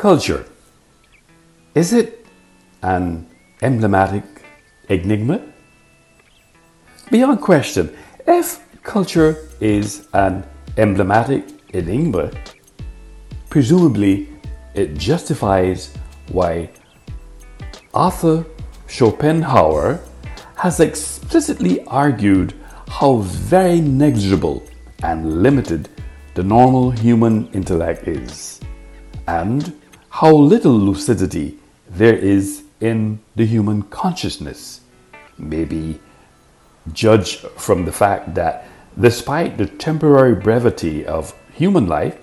Culture. Is it an emblematic enigma? Beyond question, if culture is an emblematic enigma, presumably it justifies why Arthur Schopenhauer has explicitly argued how very negligible and limited the normal human intellect is, and how little lucidity there is in the human consciousness. Maybe judged from the fact that despite the temporary brevity of human life,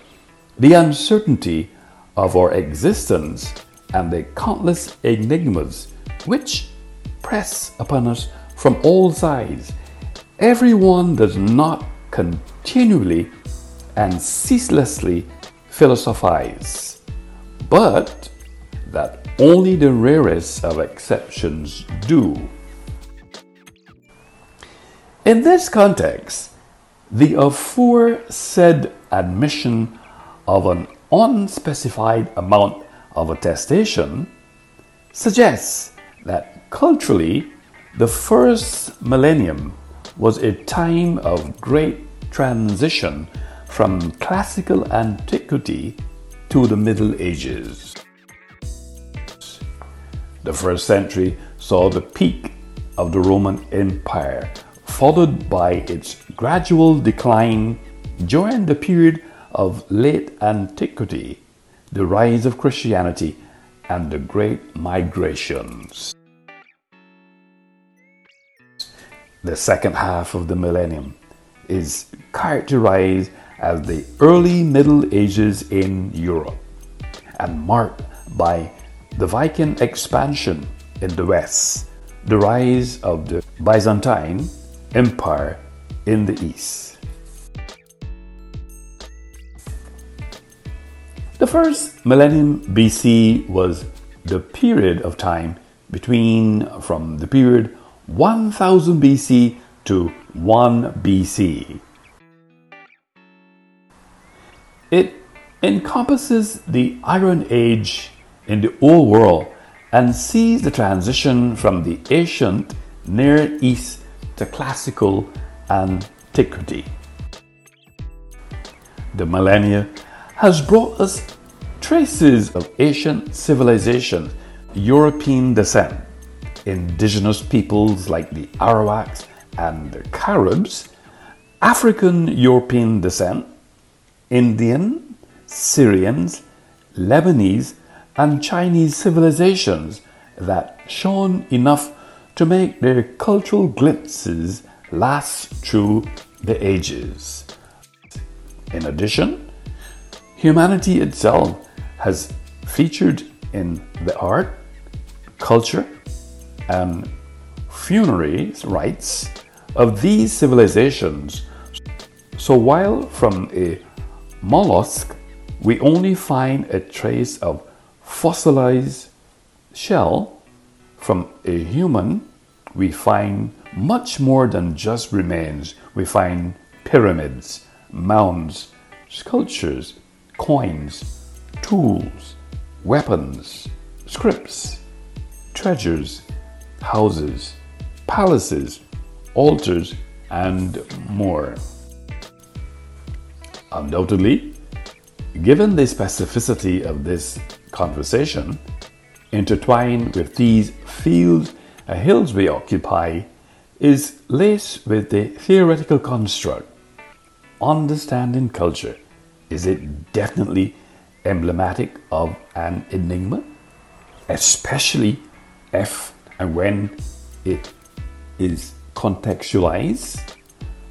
the uncertainty of our existence and the countless enigmas which press upon us from all sides, everyone does not continually and ceaselessly philosophize, but that only the rarest of exceptions do. In this context, the aforesaid admission of an unspecified amount of attestation suggests that culturally, the first millennium was a time of great transition from classical antiquity to the Middle Ages. The first century saw the peak of the Roman Empire, followed by its gradual decline during the period of late antiquity, the rise of Christianity, and the great migrations. The second half of the millennium is characterized as the early Middle Ages in Europe and marked by the Viking expansion in the West, the rise of the Byzantine Empire in the East. The first millennium BC was the period of time between from the period 1000 BC to 1 BC. It encompasses the Iron Age in the Old World and sees the transition from the ancient Near East to classical antiquity. The millennia has brought us traces of ancient civilization, European descent, indigenous peoples like the Arawaks and the Caribs, African European descent, Indian, Syrians, Lebanese, and Chinese civilizations that shone enough to make their cultural glimpses last through the ages. In addition, Humanity itself has featured in the art, culture, and funerary rites of these civilizations. So while from a mollusk we only find a trace of fossilized shell, from a human we find much more than just remains. We find pyramids, mounds, sculptures, coins, tools, weapons, scripts, treasures, houses, palaces, altars, and more. Undoubtedly, given the specificity of this conversation, intertwined with these fields and hills we occupy, is laced with the theoretical construct, understanding culture is it definitely emblematic of an enigma? Especially if and when it is contextualized,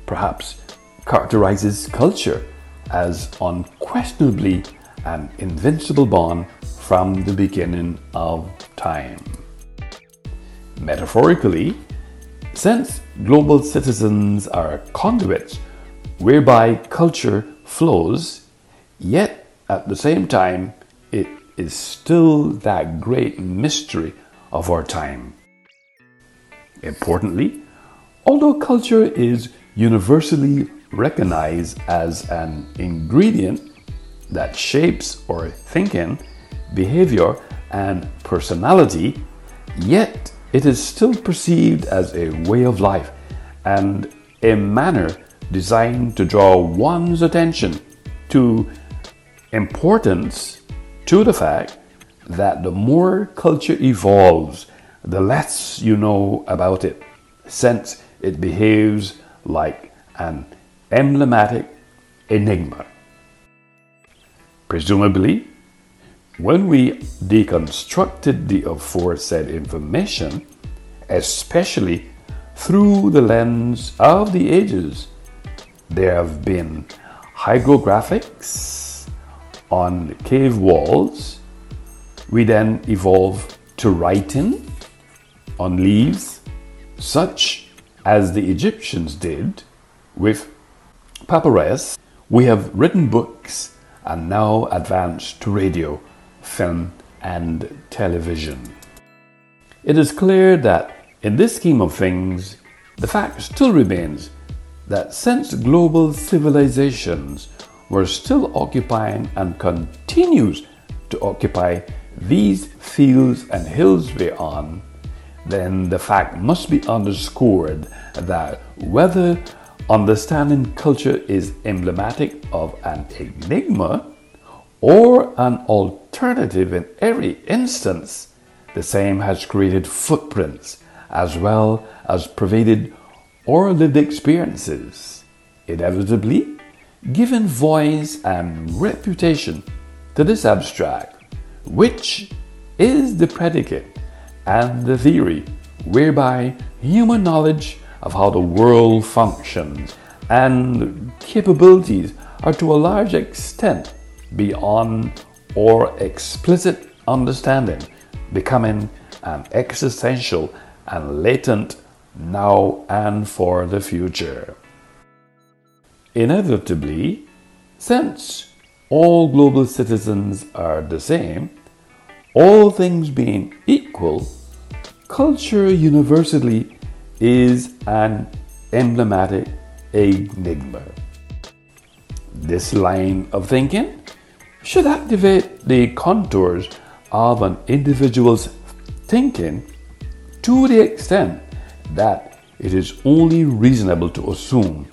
perhaps characterizes culture as unquestionably an invincible bond from the beginning of time. Metaphorically, since global citizens are conduits whereby culture flows Yet, at the same time, it is still that great mystery of our time. Importantly, although culture is universally recognized as an ingredient that shapes our thinking, behavior, and personality, yet it is still perceived as a way of life and a manner designed to draw one's attention to importance to the fact that the more culture evolves, the less you know about it, since it behaves like an emblematic enigma. Presumably, when we deconstructed the aforesaid information, especially through the lens of the ages, there have been hieroglyphics on cave walls. We then evolve to writing on leaves, such as the Egyptians did with papyrus. We have written books and now advanced to radio, film, and television. It is clear that in this scheme of things, the fact still remains that since global civilizations were still occupying and continues to occupy these fields and hills we're on, then the fact must be underscored that whether understanding culture is emblematic of an enigma or an alternative in every instance, the same has created footprints as well as pervaded or lived experiences, inevitably given voice and reputation to this abstract, which is the predicate and the theory whereby human knowledge of how the world functions and capabilities are to a large extent beyond or explicit understanding, becoming an existential and latent now and for the future. Inevitably, since all global citizens are the same, all things being equal, culture universally is an emblematic enigma. This line of thinking should activate the contours of an individual's thinking to the extent that it is only reasonable to assume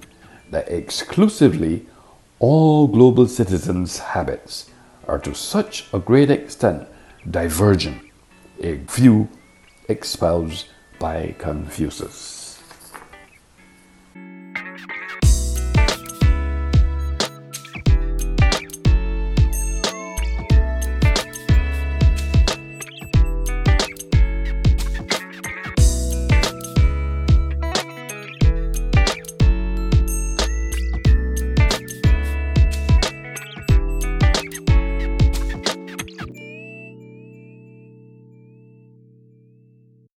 that exclusively all global citizens' habits are to such a great extent divergent, a view espoused by Confucius.